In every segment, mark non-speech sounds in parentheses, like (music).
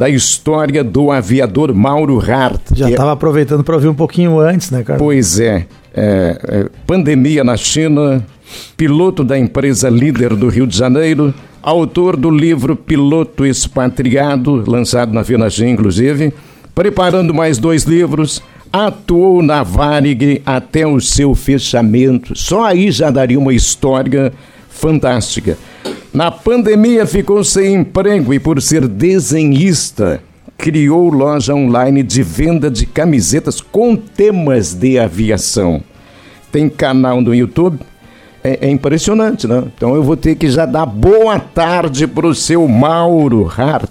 da história do aviador Mauro Hart. Já estava é... aproveitando para ouvir um pouquinho antes, né, cara? Pois é, é, é. Pandemia na China, piloto da empresa líder do Rio de Janeiro, autor do livro Piloto Expatriado, lançado na Vinagem, inclusive, preparando mais dois livros, atuou na Varig até o seu fechamento. Só aí já daria uma história fantástica. Na pandemia ficou sem emprego e, por ser desenhista, criou loja online de venda de camisetas com temas de aviação. Tem canal no YouTube. É, é impressionante, né? Então eu vou ter que já dar boa tarde para o seu Mauro Hart.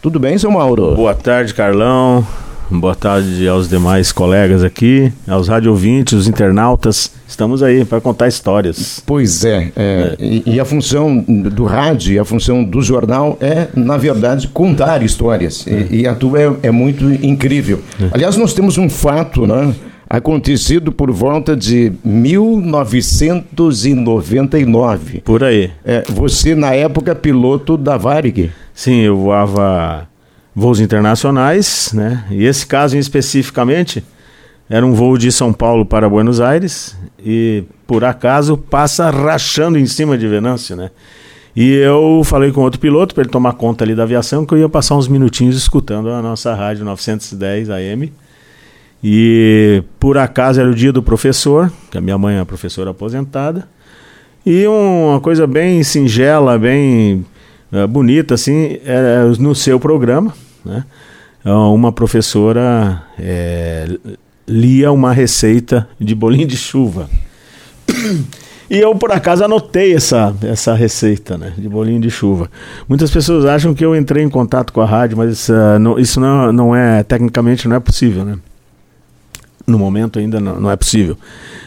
Tudo bem, seu Mauro? Boa tarde, Carlão. Boa tarde aos demais colegas aqui, aos rádio ouvintes, os internautas. Estamos aí para contar histórias. Pois é, é, é. E, e, a função do rádio e a função do jornal é, na verdade, contar histórias. É. E, e, a tua é, é muito incrível. É. Aliás, nós temos um fato, né? Acontecido por volta de 1999. Por aí. É, você, na época, piloto da Varig. Sim, eu voava voos internacionais, né? E esse caso especificamente era um voo de São Paulo para Buenos Aires e por acaso passa rachando em cima de Venâncio, né? E eu falei com outro piloto para ele tomar conta ali da aviação que eu ia passar uns minutinhos escutando a nossa rádio 910 AM. E por acaso era o dia do professor, que a minha mãe é professora aposentada. E uma coisa bem singela, bem uh, bonita assim, é, no seu programa, né? Então, uma professora é, lia uma receita de bolinho de chuva. E eu, por acaso, anotei essa, essa receita né, de bolinho de chuva. Muitas pessoas acham que eu entrei em contato com a rádio, mas uh, não, isso não, não é, tecnicamente, não é possível, né? No momento ainda não, não é possível.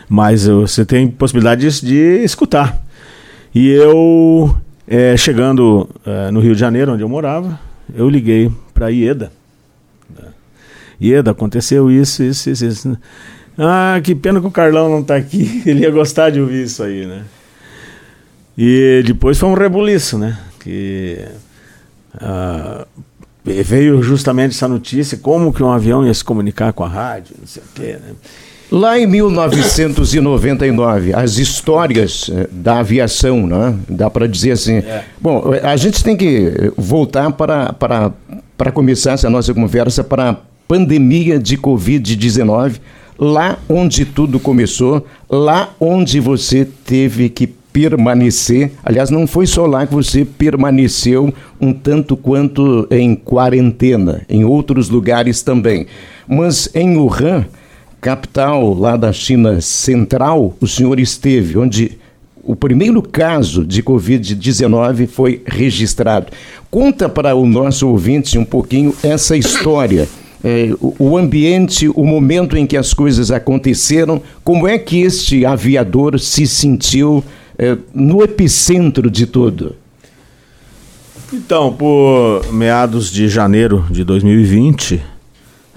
Mas você tem possibilidade de, de escutar. E eu, é, chegando uh, no Rio de Janeiro, onde eu morava, eu liguei para Ieda. Ieda, aconteceu isso, isso, isso, isso. Ah, que pena que o Carlão não está aqui. (laughs) Ele ia gostar de ouvir isso aí, né? E depois foi um rebuliço, né? Que ah, veio justamente essa notícia, como que um avião ia se comunicar com a rádio, não sei o quê, né? Lá em 1999, as histórias eh, da aviação, né? dá para dizer assim. É. Bom, a gente tem que voltar para, para, para começar essa nossa conversa para a pandemia de Covid-19, lá onde tudo começou, lá onde você teve que permanecer. Aliás, não foi só lá que você permaneceu um tanto quanto em quarentena, em outros lugares também. Mas em Wuhan capital lá da China Central, o senhor esteve, onde o primeiro caso de Covid-19 foi registrado. Conta para o nosso ouvinte um pouquinho essa história. É, o, ambiente, o momento em que as coisas aconteceram, como é que este aviador se sentiu é, no epicentro de tudo? Então, por meados de janeiro de 2020,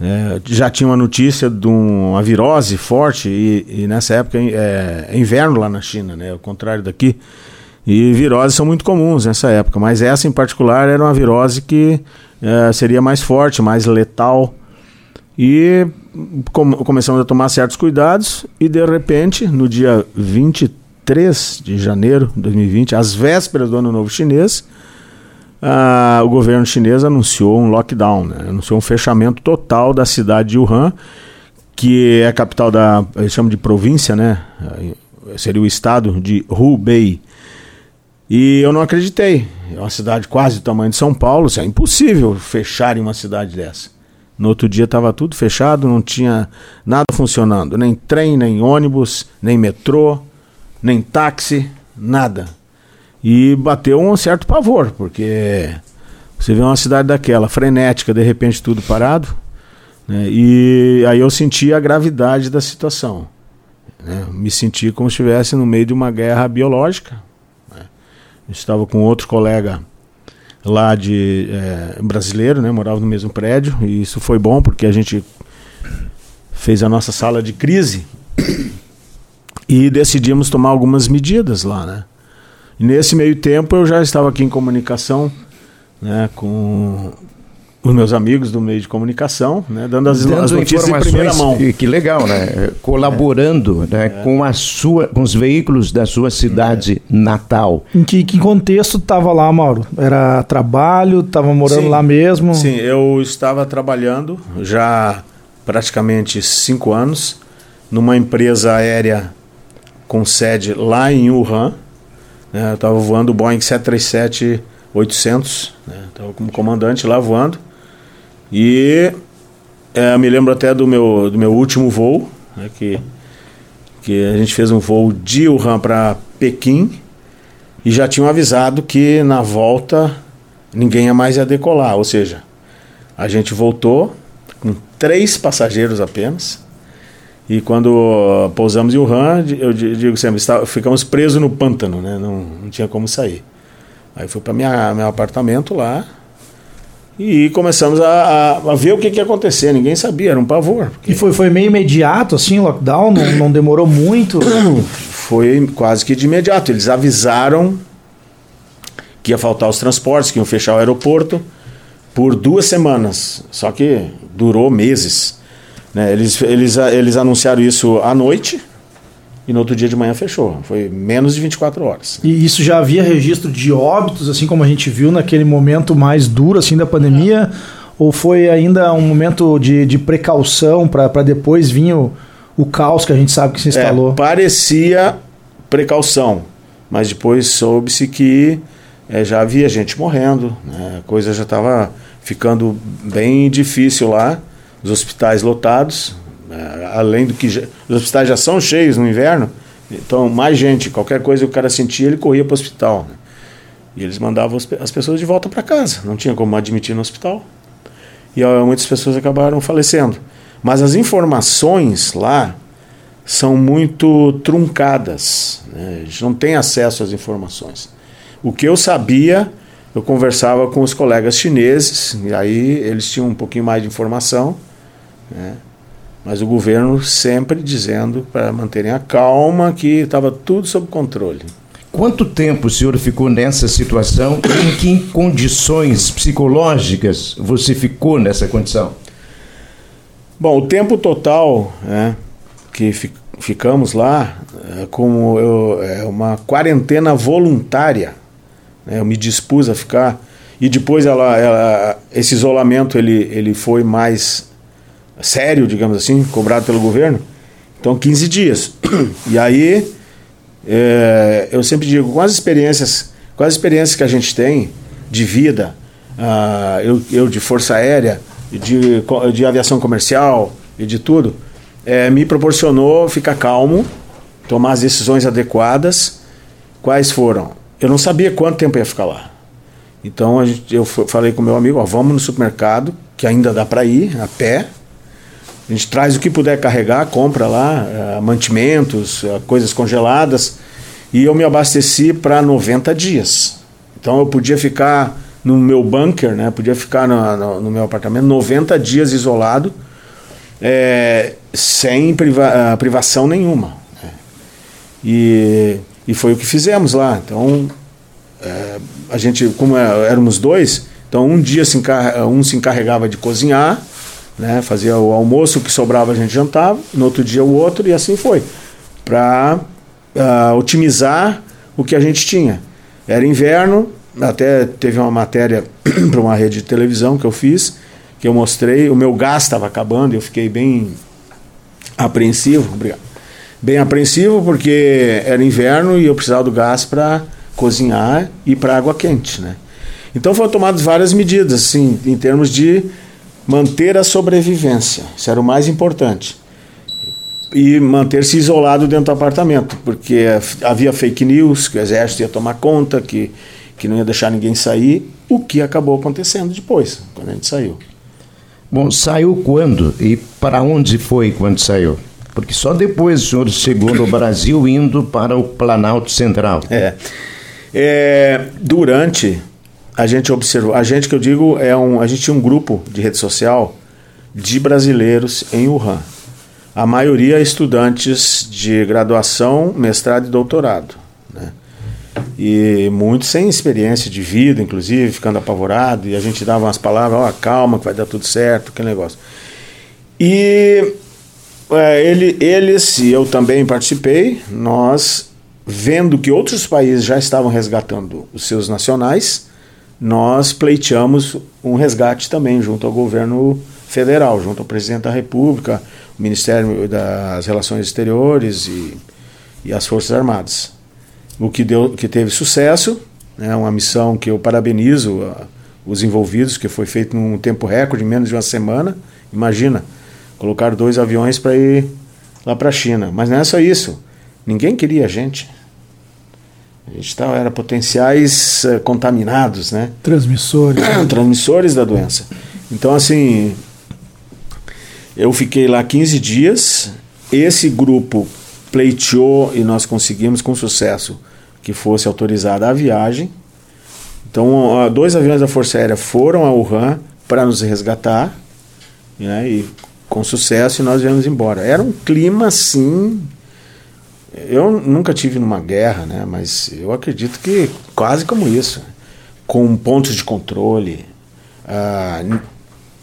é, já tinha uma notícia de uma virose forte e, e nessa época é, é, inverno lá na China, né? Ao contrário daqui. E viroses são muito comuns nessa época, mas essa em particular era uma virose que é, seria mais forte, mais letal. E com, começamos a tomar certos cuidados e de repente, no dia 23 de janeiro de 2020, às vésperas do Ano Novo Chinês, ah, o governo chinês anunciou um lockdown, né? anunciou um fechamento total da cidade de Wuhan, que é a capital da, eles chamam de província, né? Seria o estado de Hubei. E eu não acreditei. É uma cidade quase do tamanho de São Paulo, é impossível fechar em uma cidade dessa. No outro dia estava tudo fechado, não tinha nada funcionando, nem trem, nem ônibus, nem metrô, nem táxi, nada. E bateu um certo pavor, porque você vê uma cidade daquela, frenética, de repente tudo parado. Né? E aí eu senti a gravidade da situação. Né? Me senti como se estivesse no meio de uma guerra biológica. Né? Estava com outro colega lá de é, brasileiro, né? morava no mesmo prédio, e isso foi bom porque a gente fez a nossa sala de crise (coughs) e decidimos tomar algumas medidas lá, né? E nesse meio tempo eu já estava aqui em comunicação né, com os meus amigos do meio de comunicação, né, dando as, dando as notícias em primeira mão. Que legal, né? Colaborando né, é. com, a sua, com os veículos da sua cidade é. natal. Em que, que contexto estava lá, Mauro? Era trabalho? Estava morando sim, lá mesmo? Sim, eu estava trabalhando já praticamente cinco anos numa empresa aérea com sede lá em Wuhan. Né, eu estava voando o Boeing 737-800, estava né, como comandante lá voando. E é, me lembro até do meu, do meu último voo, né, que, que a gente fez um voo de Wuhan para Pequim e já tinham avisado que na volta ninguém mais ia decolar. Ou seja, a gente voltou com três passageiros apenas. E quando pousamos em Wuhan, eu digo sempre, ficamos presos no pântano, né? não, não tinha como sair. Aí fui para meu apartamento lá, e começamos a, a, a, ver o que, que ia acontecer. Ninguém sabia, era um pavor. Porque... E foi, foi meio imediato, assim, o lockdown? Não, não demorou muito? (coughs) Foi quase que de imediato. Eles avisaram que ia faltar os transportes, que iam fechar o aeroporto por duas semanas. Só que durou meses. Né? Eles, eles, eles anunciaram isso à noite e no outro dia de manhã fechou. Foi menos de 24 horas. E isso já havia registro de óbitos, assim como a gente viu naquele momento mais duro assim da pandemia? É. Ou foi ainda um momento de, de precaução para depois vir o, o caos que a gente sabe que se instalou? É, parecia precaução, mas depois soube-se que é, já havia gente morrendo, né? a coisa já estava ficando bem difícil lá, os hospitais lotados, é, além do que já, os hospitais já são cheios no inverno, então mais gente, qualquer coisa que o cara sentia, ele corria para o hospital. Né? E eles mandavam as pessoas de volta para casa, não tinha como admitir no hospital. E muitas pessoas acabaram falecendo. Mas as informações lá são muito truncadas, né? a gente não tem acesso às informações. O que eu sabia, eu conversava com os colegas chineses, e aí eles tinham um pouquinho mais de informação. Né? Mas o governo sempre dizendo para manterem a calma que estava tudo sob controle. Quanto tempo o senhor ficou nessa situação? Em que condições psicológicas você ficou nessa condição? Bom, o tempo total né, que fi ficamos lá, é, como eu, é uma quarentena voluntária, né, eu me dispus a ficar e depois ela, ela, esse isolamento ele, ele foi mais sério, digamos assim, cobrado pelo governo. Então, 15 dias. (clears throat) E aí, é, eu sempre digo, com as experiências, com as experiências que a gente tem de vida, uh, eu, eu de força aérea, de, de aviação comercial e de tudo, é, me proporcionou ficar calmo, tomar as decisões adequadas. Quais foram? Eu não sabia quanto tempo ia ficar lá. Então gente, eu falei com meu amigo, ó, vamos no supermercado, que ainda dá para ir a pé, a gente traz o que puder carregar, compra lá, uh, mantimentos, uh, coisas congeladas. E eu me abasteci para 90 dias. Então eu podia ficar no meu bunker, né? podia ficar no, no, no meu apartamento 90 dias isolado, é, sem priva privação nenhuma. Né? E, e foi o que fizemos lá. Então, é, a gente, como é, éramos dois, então um dia se um se encarregava de cozinhar né? Fazia o almoço, que sobrava a gente jantava, no outro dia o outro, e assim foi. Para uh, ah, otimizar o que a gente tinha. Era inverno, até teve uma matéria (clears throat) para uma rede de televisão que eu fiz, que eu mostrei, o meu gás estava acabando, eu fiquei bem apreensivo, obrigado. Bem apreensivo porque era inverno e eu precisava do gás para cozinhar e para água quente, né? Então foram tomadas várias medidas, assim, em termos de manter a sobrevivência. Isso era o mais importante. E manter-se isolado dentro do apartamento, porque havia fake news, que o exército ia tomar conta, que, que não ia deixar ninguém sair, o que acabou acontecendo depois, quando a gente saiu. Bom, saiu quando e para onde foi quando saiu? Porque só depois o senhor chegou no Brasil indo para o Planalto Central. É. é durante a gente observou, a gente que eu digo é um, a gente tinha um grupo de rede social de brasileiros em Wuhan. A maioria estudantes de graduação, mestrado e doutorado. Né? e muitos sem experiência de vida, inclusive, ficando apavorado, e a gente dava umas palavras, ó, oh, calma que vai dar tudo certo, aquele negócio. E é, ele, eles, e eu também participei, nós, vendo que outros países já estavam resgatando os seus nacionais, nós pleiteamos um resgate também junto ao governo federal, junto ao presidente da República, o Ministério das Relações Exteriores e, e as Forças Armadas. O que, deu, que teve sucesso, é né, uma missão que eu parabenizo a, os envolvidos, que foi feito num tempo recorde, menos de uma semana. Imagina, colocar dois aviões para ir lá para a China. Mas não é só isso. Ninguém queria a gente. A gente tava, era potenciais uh, contaminados, né? Transmissores. (clears throat) Transmissores da doença. Então, assim, eu fiquei lá 15 dias. Esse grupo pleiteou e nós conseguimos com sucesso que fosse autorizada a viagem. Então, dois aviões da Força Aérea foram a Wuhan para nos resgatar né, e com sucesso e nós viemos embora. Era um clima assim. Eu nunca tive numa guerra, né, mas eu acredito que quase como isso, com pontos de controle. Ah,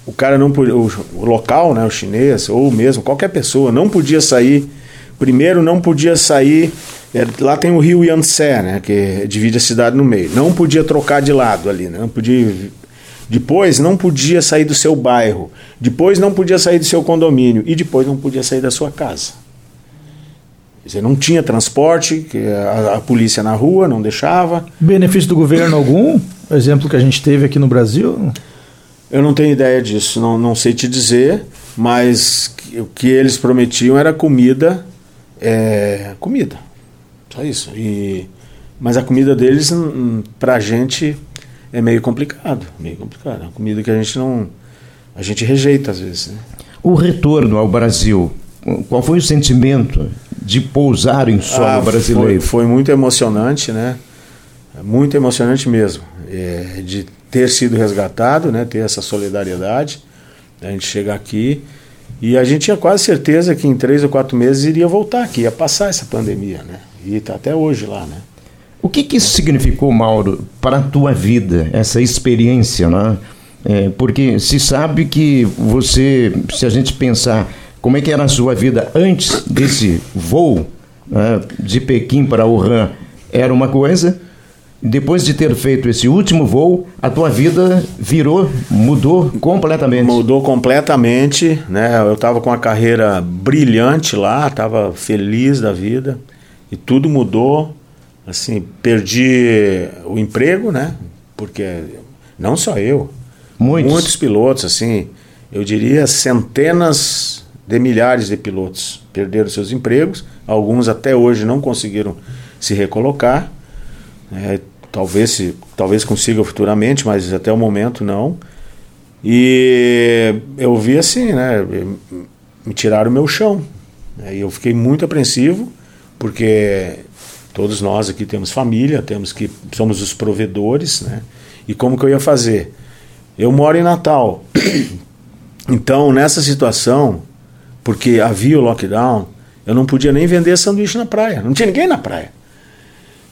o cara não podia, o, o local, né, o chinês ou mesmo qualquer pessoa não podia sair. Primeiro não podia sair é, lá tem o rio Yangtze, né, que divide a cidade no meio. Não podia trocar de lado ali, né, não podia. Depois não podia sair do seu bairro. Depois não podia sair do seu condomínio e depois não podia sair da sua casa. Você não tinha transporte, a, a polícia na rua não deixava. Benefício do governo algum? Exemplo que a gente teve aqui no Brasil? Eu não tenho ideia disso, não, não sei te dizer, mas o que eles prometiam era comida, é, comida, só isso. E, mas a comida deles, hum, hum, pra gente, é meio complicado. Meio complicado. É uma comida que a gente não. A gente rejeita às vezes. Né? O retorno ao Brasil, qual foi o sentimento de pousar em solo ah, brasileiro? Foi, foi, muito emocionante, né? Muito emocionante mesmo. É, de ter sido resgatado, né? Ter essa solidariedade. A gente chegar aqui. E a gente tinha quase certeza que em três ou quatro meses iria voltar aqui, ia passar essa pandemia, né? E está até hoje lá, né? O que, que isso significou, Mauro, para a tua vida, essa experiência, né? É, porque se sabe que você, se a gente pensar como é que era a sua vida antes desse voo né, de Pequim para Wuhan, era uma coisa, depois de ter feito esse último voo, a tua vida virou, mudou completamente. Mudou completamente, né? Eu estava com uma carreira brilhante lá, estava feliz da vida e tudo mudou. Assim, perdi o emprego, né? Porque não só eu, muitos, muitos pilotos, assim, eu diria centenas de milhares de pilotos perderam seus empregos. Alguns até hoje não conseguiram se recolocar. É, talvez se, talvez consiga futuramente, mas até o momento não. E eu vi assim, né? Me tiraram o meu chão. E eu fiquei muito apreensivo porque todos nós aqui temos família, temos que somos os provedores, né? E como que eu ia fazer? Eu moro em Natal. (coughs) Então, nessa situação, porque havia o lockdown, eu não podia nem vender sanduíche na praia. Não tinha ninguém na praia.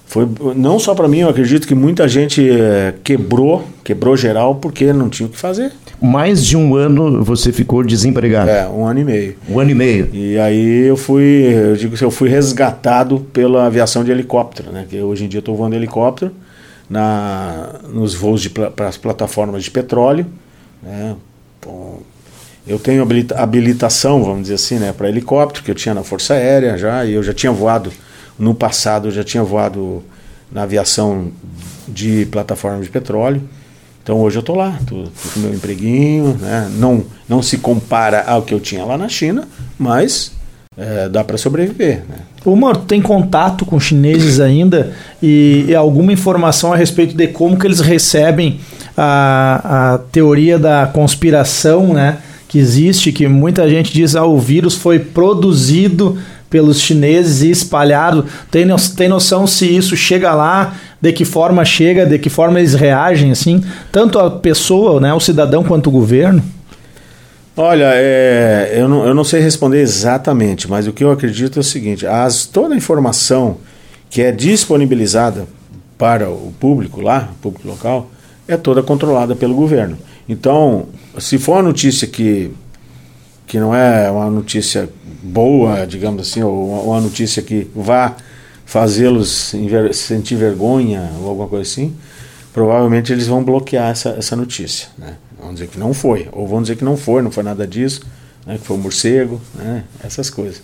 Foi não só para mim, eu acredito que muita gente é, quebrou, quebrou geral porque não tinha o que fazer. Mais de um ano você ficou desempregado? É, um ano e meio. Um ano e meio. E aí eu fui, eu digo que eu fui resgatado pela aviação de helicóptero, né? Que hoje em dia estou voando helicóptero na nos voos para as plataformas de petróleo, né? Eu tenho habilitação, vamos dizer assim, né, para helicóptero que eu tinha na Força Aérea já e eu já tinha voado no passado, eu já tinha voado na aviação de plataforma de petróleo. Então hoje eu estou lá, estou com meu empreguinho, né? não, não se compara ao que eu tinha lá na China, mas é, dá para sobreviver. Né? Ô, Mauro, tem contato com chineses ainda e, e, alguma informação a respeito de como que eles recebem a, a teoria da conspiração, né? Que existe, que muita gente diz ah, o vírus foi produzido pelos chineses e espalhado. Tem, tem noção se isso chega lá, de que forma chega, de que forma eles reagem, assim, tanto a pessoa, né, o cidadão, quanto o governo? Olha, é, eu, não, eu não sei responder exatamente, mas o que eu acredito é o seguinte: as, toda a informação que é disponibilizada para o público lá, o público local, é toda controlada pelo governo. Então, se for uma notícia que, que não é uma notícia boa, digamos assim, ou uma notícia que vá fazê-los sentir vergonha ou alguma coisa assim, provavelmente eles vão bloquear essa, essa notícia. Né? Vão dizer que não foi, ou vão dizer que não foi, não foi nada disso, né? que foi um morcego, né? essas coisas.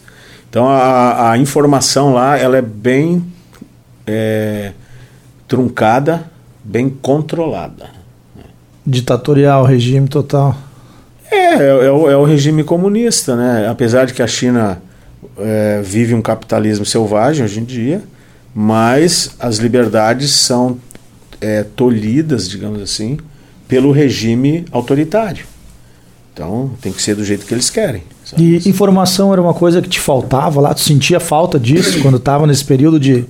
Então a, a informação lá ela é bem é, truncada, bem controlada. Ditatorial, regime total. É, é, é, o, é o regime comunista, né? Apesar de que a China é, vive um capitalismo selvagem hoje em dia, mas as liberdades são é, tolhidas, digamos assim, pelo regime autoritário. Então tem que ser do jeito que eles querem. Sabe? E informação era uma coisa que te faltava lá? Tu sentia falta disso quando estava nesse período de,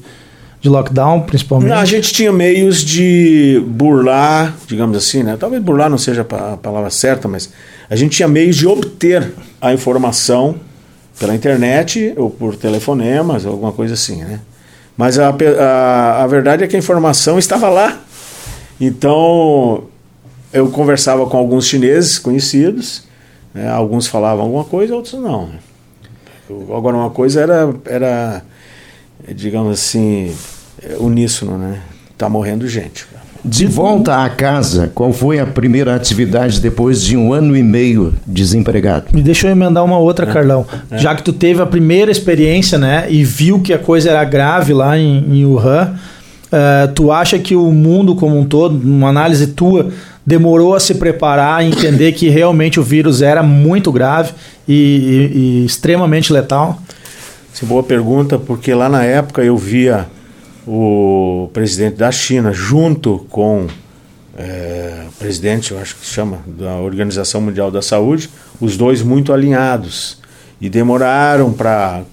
de lockdown, principalmente? A gente tinha meios de burlar, digamos assim, né? Talvez burlar não seja a palavra certa, mas a gente tinha meios de obter a informação pela internet ou por telefonemas, alguma coisa assim, né? Mas a, a, a verdade é que a informação estava lá. Então, eu conversava com alguns chineses conhecidos, né? alguns falavam alguma coisa, outros não. Né? Agora, uma coisa era, era digamos assim, uníssono, né? Tá morrendo gente. De volta à casa, qual foi a primeira atividade depois de um ano e meio desempregado? Me deixa eu emendar uma outra, é. Carlão. É. Já que tu teve a primeira experiência, né, e viu que a coisa era grave lá em, em Wuhan, uh, tu acha que o mundo como um todo, uma análise tua, demorou a se preparar e entender que realmente o vírus era muito grave e, e, e extremamente letal? Essa é boa pergunta, porque lá na época eu via o presidente da China, junto com é, o presidente, eu acho que chama, da Organização Mundial da Saúde, os dois muito alinhados. E demoraram para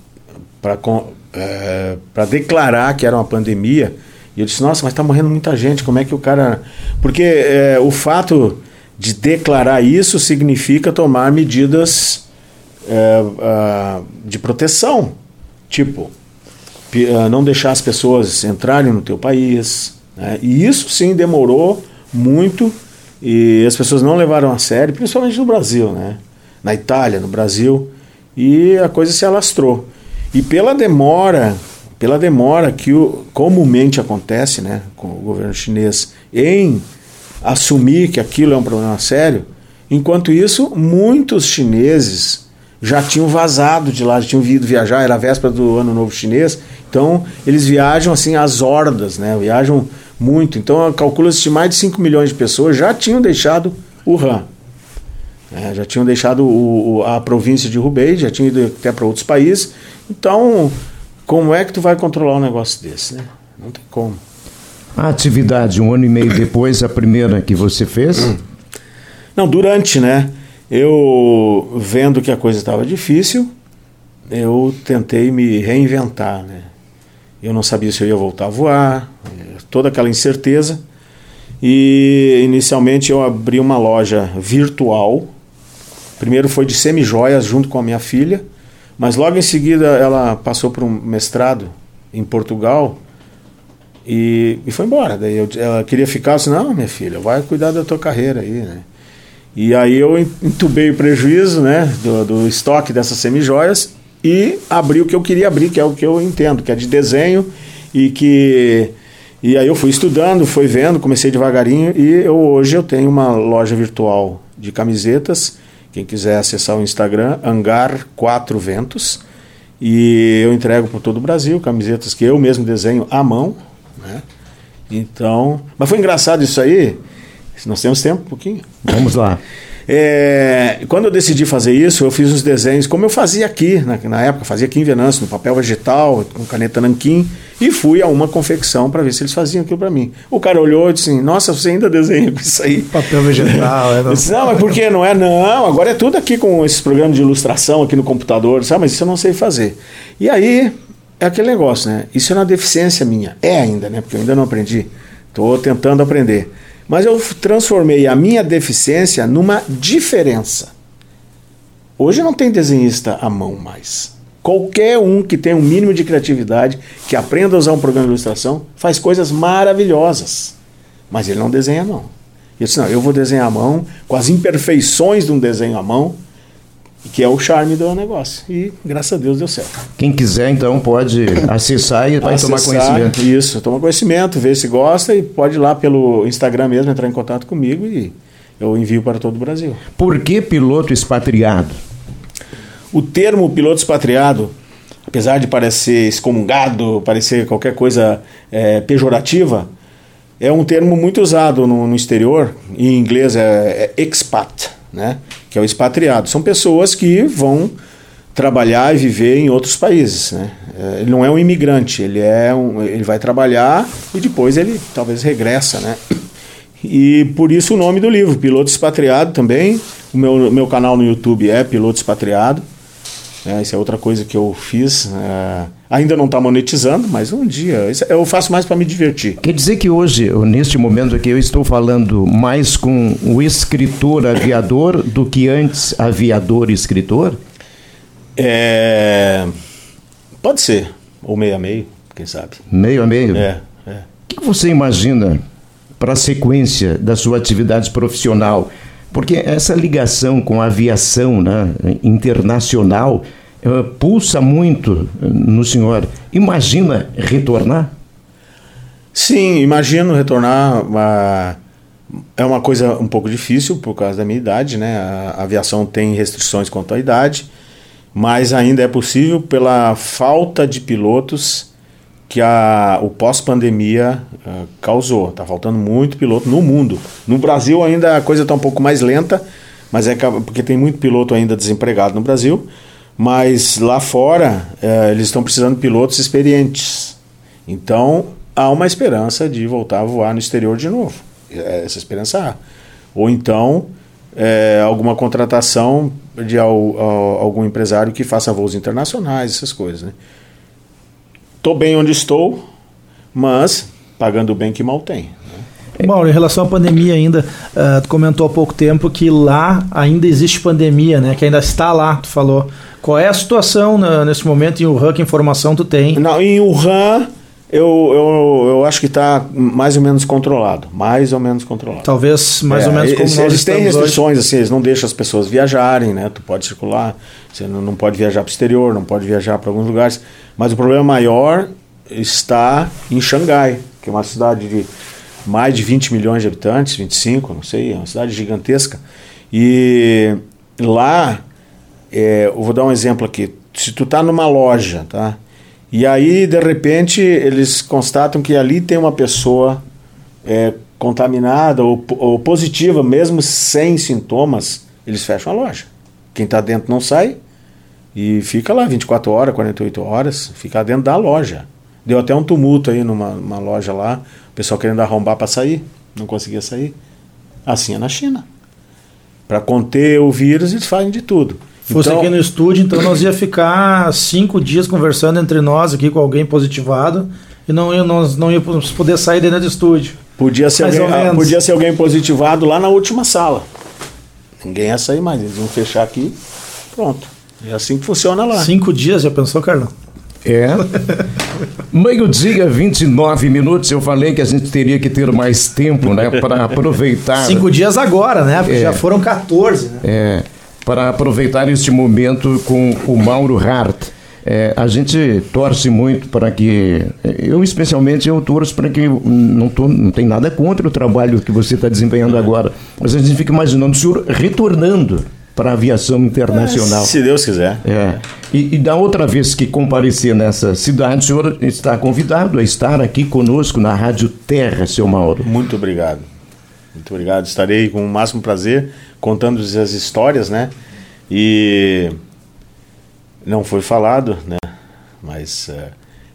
é, declarar que era uma pandemia. E eu disse, nossa, mas está morrendo muita gente, como é que o cara. Porque é, o fato de declarar isso significa tomar medidas é, de proteção. Tipo, não deixar as pessoas entrarem no teu país. Né? E isso sim demorou muito e as pessoas não levaram a sério, principalmente no Brasil, né? na Itália, no Brasil, e a coisa se alastrou. E pela demora, pela demora que o, comumente acontece né, com o governo chinês em assumir que aquilo é um problema sério, enquanto isso, muitos chineses já tinham vazado de lá, já tinham vindo viajar, era a véspera do Ano Novo Chinês, então eles viajam assim às hordas, né? viajam muito. Então calcula-se que mais de 5 milhões de pessoas já tinham deixado o Han. Né? Já tinham deixado o, a província de Hubei, já tinham ido até para outros países. Então, como é que tu vai controlar um negócio desse? Né? Não tem como. A atividade, um ano e meio depois, a primeira que você fez? Não, durante, né? Eu vendo que a coisa estava difícil, eu tentei me reinventar, né? Eu não sabia se eu ia voltar a voar, toda aquela incerteza. E inicialmente eu abri uma loja virtual. Primeiro foi de semijoias junto com a minha filha, mas logo em seguida ela passou para um mestrado em Portugal e, e foi embora. Daí eu, ela queria ficar, eu disse, não, minha filha, vai cuidar da tua carreira aí, né? E aí eu entubei o prejuízo né, do, do estoque dessas semijoias e abri o que eu queria abrir, que é o que eu entendo, que é de desenho e que e aí eu fui estudando, fui vendo, comecei devagarinho e eu, hoje eu tenho uma loja virtual de camisetas. Quem quiser acessar o Instagram, Hangar Quatro Ventos. E eu entrego por todo o Brasil camisetas que eu mesmo desenho à mão. Né? Então, mas foi engraçado isso aí, nós temos tempo um pouquinho. Vamos lá. É, quando eu decidi fazer isso, eu fiz os desenhos como eu fazia aqui, na, na época, fazia aqui em Venâncio, no papel vegetal, com caneta nanquim, e fui a uma confecção para ver se eles faziam aquilo para mim. O cara olhou e disse assim, nossa, você ainda desenha com isso aí. Papel vegetal, é. (laughs) Não, disse, não mas por que não é? Não, agora é tudo aqui com esses programas de ilustração aqui no computador, sabe? Mas isso eu não sei fazer. E aí, é aquele negócio, né? Isso é uma deficiência minha. É ainda, né? Porque eu ainda não aprendi. Estou tentando aprender. Mas eu transformei a minha deficiência numa diferença. Hoje não tem desenhista à mão mais. Qualquer um que tenha um mínimo de criatividade, que aprenda a usar um programa de ilustração, faz coisas maravilhosas. Mas ele não desenha, não. Ele disse, não, eu vou desenhar à mão, com as imperfeições de um desenho à mão, que é o charme do negócio. E graças a Deus deu certo. Quem quiser, então, pode acessar e vai Acessar, tomar conhecimento. Isso, tomar conhecimento, ver se gosta e pode ir lá pelo Instagram mesmo, entrar em contato comigo e eu envio para todo o Brasil. Por que piloto expatriado? O termo piloto expatriado, apesar de parecer excomungado, parecer qualquer coisa é, pejorativa, é um termo muito usado no, no exterior. Em inglês é, é expat, né? que é o expatriado. São pessoas que vão trabalhar e viver em outros países. Né? É, Ele não é um imigrante, ele, é um, ele vai trabalhar e depois ele talvez regressa. Né? E por isso o nome do livro, Piloto Expatriado também. O meu, meu canal no YouTube é Piloto Expatriado. É, isso é outra coisa que eu fiz. é, ainda não está monetizando, mas um dia. isso eu faço mais para me divertir. Quer dizer que hoje, neste momento aqui, eu estou falando mais com o escritor aviador do que antes aviador e escritor? É, pode ser. Ou meio a meio, quem sabe. Meio a meio? É, é. O que você imagina para a sequência da sua atividade profissional? Porque essa ligação com a aviação né, internacional pulsa muito eh, no senhor. Imagina retornar? Sim, imagino retornar. ah, é uma coisa um pouco difícil por causa da minha idade, né? A aviação tem restrições quanto à idade, mas ainda é possível pela falta de pilotos que a, o pós-pandemia ah, causou. Está faltando muito piloto no mundo. No Brasil ainda a coisa está um pouco mais lenta, mas é porque tem muito piloto ainda desempregado no Brasil. Mas lá fora eh, eles estão precisando de pilotos experientes. Então há uma esperança de voltar a voar no exterior de novo. É, Essa esperança há. Ou então é, alguma contratação de al- al- algum empresário que faça voos internacionais, essas coisas. Né? Estou bem onde estou, mas pagando bem que mal tem. né? Mauro, em relação à pandemia ainda, ah, tu comentou há pouco tempo que lá ainda existe pandemia, né? Que ainda está lá, tu falou. Qual é a situação na- nesse momento em Wuhan? Que informação tu tem? Não, em Wuhan, eu, eu, eu acho que está mais ou menos controlado. Mais ou menos controlado. Talvez mais ou É, menos como eles, nós eles têm estamos hoje. restrições, assim, eles não deixam as pessoas viajarem, né? Tu pode circular, você não, não pode viajar para o exterior, não pode viajar para alguns lugares. Mas o problema maior está em Xangai, que é uma cidade de mais de 20 milhões de habitantes, 25, não sei, é uma cidade gigantesca. E lá, é, eu vou dar um exemplo aqui. Se tu tá numa loja, tá? E aí, de repente, eles constatam que ali tem uma pessoa é, contaminada ou, ou positiva, mesmo sem sintomas, eles fecham a loja. Quem está dentro não sai e fica lá 24 horas, 48 horas, fica dentro da loja. Deu até um tumulto aí numa loja lá, o pessoal querendo arrombar para sair, não conseguia sair. Assim é na China. Para conter o vírus, eles fazem de tudo. Fosse Então- aqui no estúdio, então nós ia ficar cinco dias conversando entre nós aqui com alguém positivado e não ia, nós não íamos poder sair dentro do estúdio. Podia ser, Mais alguém, ou ah, menos. podia ser alguém positivado lá na última sala. Ninguém ia sair mais, eles iam fechar aqui, pronto. É assim que funciona lá. Cinco dias, já pensou, Carlão? É. Meio-dia, 29 minutos. Eu falei que a gente teria que ter mais tempo, né? Para aproveitar. Cinco dias agora, né? Porque É. já foram 14, né? É, para aproveitar este momento com o Mauro Hart. É, a gente torce muito para que, eu especialmente, eu torço para que, não, tô, não tem nada contra o trabalho que você está desempenhando agora, mas a gente fica imaginando o senhor retornando para a aviação internacional. Se Deus quiser. É. E, e da outra vez que comparecer nessa cidade, o senhor está convidado a estar aqui conosco na Rádio Terra, seu Mauro. Muito obrigado. Muito obrigado. Estarei com o máximo prazer contando as histórias, né? E não foi falado, né? Mas é,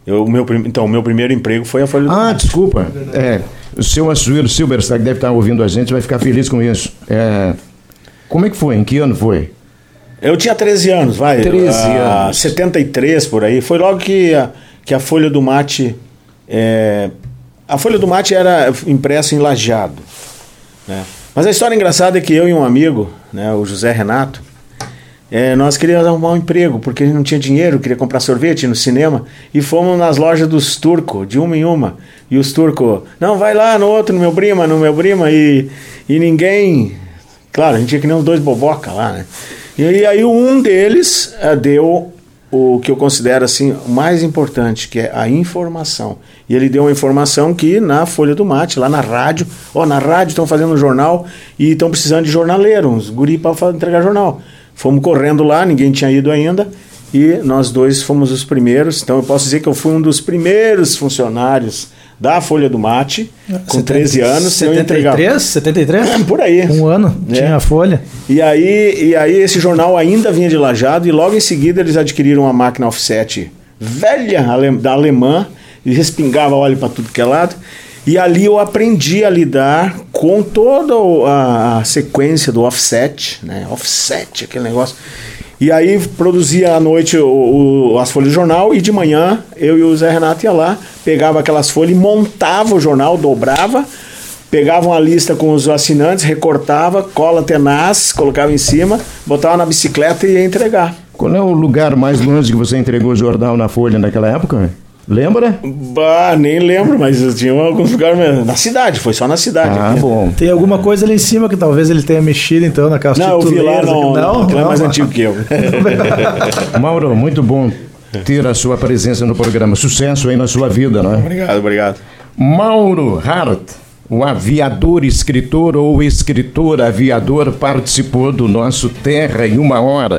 eu, o meu, então, o meu primeiro emprego foi a Folha do Ah, desculpa. É, o seu Açuíro Silberstag deve estar ouvindo a gente, vai ficar feliz com isso. É, como é que foi? Em que ano foi? Eu tinha 13 anos, vai. 13 ah, anos. 73 por aí. Foi logo que a, que a Folha do Mate. é, a Folha do Mate era impressa em lajeado. Né? Mas a história engraçada é que eu e um amigo, né, o José Renato, é, nós queríamos arrumar um emprego, porque a gente não tinha dinheiro, queria comprar sorvete no cinema, e fomos nas lojas dos turcos, de uma em uma. E os turcos, não, vai lá no outro, no meu prima, no meu prima, e, e ninguém. Claro, a gente tinha que nem uns dois boboca lá, né? E aí um deles uh, deu o que eu considero assim mais importante, que é a informação. E ele deu uma informação que na Folha do Mate, lá na rádio, ó, na rádio estão fazendo um jornal e estão precisando de jornaleiro, uns guri para entregar jornal. Fomos correndo lá, ninguém tinha ido ainda, e nós dois fomos os primeiros. Então eu posso dizer que eu fui um dos primeiros funcionários da Folha do Mate, com 13 anos. 73? 73? (clears throat) Por aí. Um ano, é. tinha a Folha. E aí, e aí esse jornal ainda vinha de lajado, e logo em seguida eles adquiriram uma máquina offset velha da alemã, e respingava óleo para tudo que é lado. E ali eu aprendi a lidar com toda a, a sequência do offset, né? Offset, aquele negócio. E aí produzia à noite o, o, as folhas de jornal e de manhã eu e o Zé Renato ia lá, pegava aquelas folhas, montava o jornal, dobrava, pegava uma lista com os assinantes, recortava, cola tenaz, colocava em cima, botava na bicicleta e ia entregar. Qual é o lugar mais longe que você entregou o jornal na Folha naquela época? Lembra? Bah, nem lembro, mas tinha alguns lugares na cidade, foi só na cidade. Ah, aqui. bom. Tem alguma coisa ali em cima que talvez ele tenha mexido então naquela Não, eu vi lá, não, não, não, é mais antigo que eu. (laughs) Mauro, muito bom ter a sua presença no programa. Sucesso aí na sua vida, não é? Obrigado, obrigado. Mauro Hart, o aviador, escritor ou escritor aviador, participou do nosso Terra em uma hora.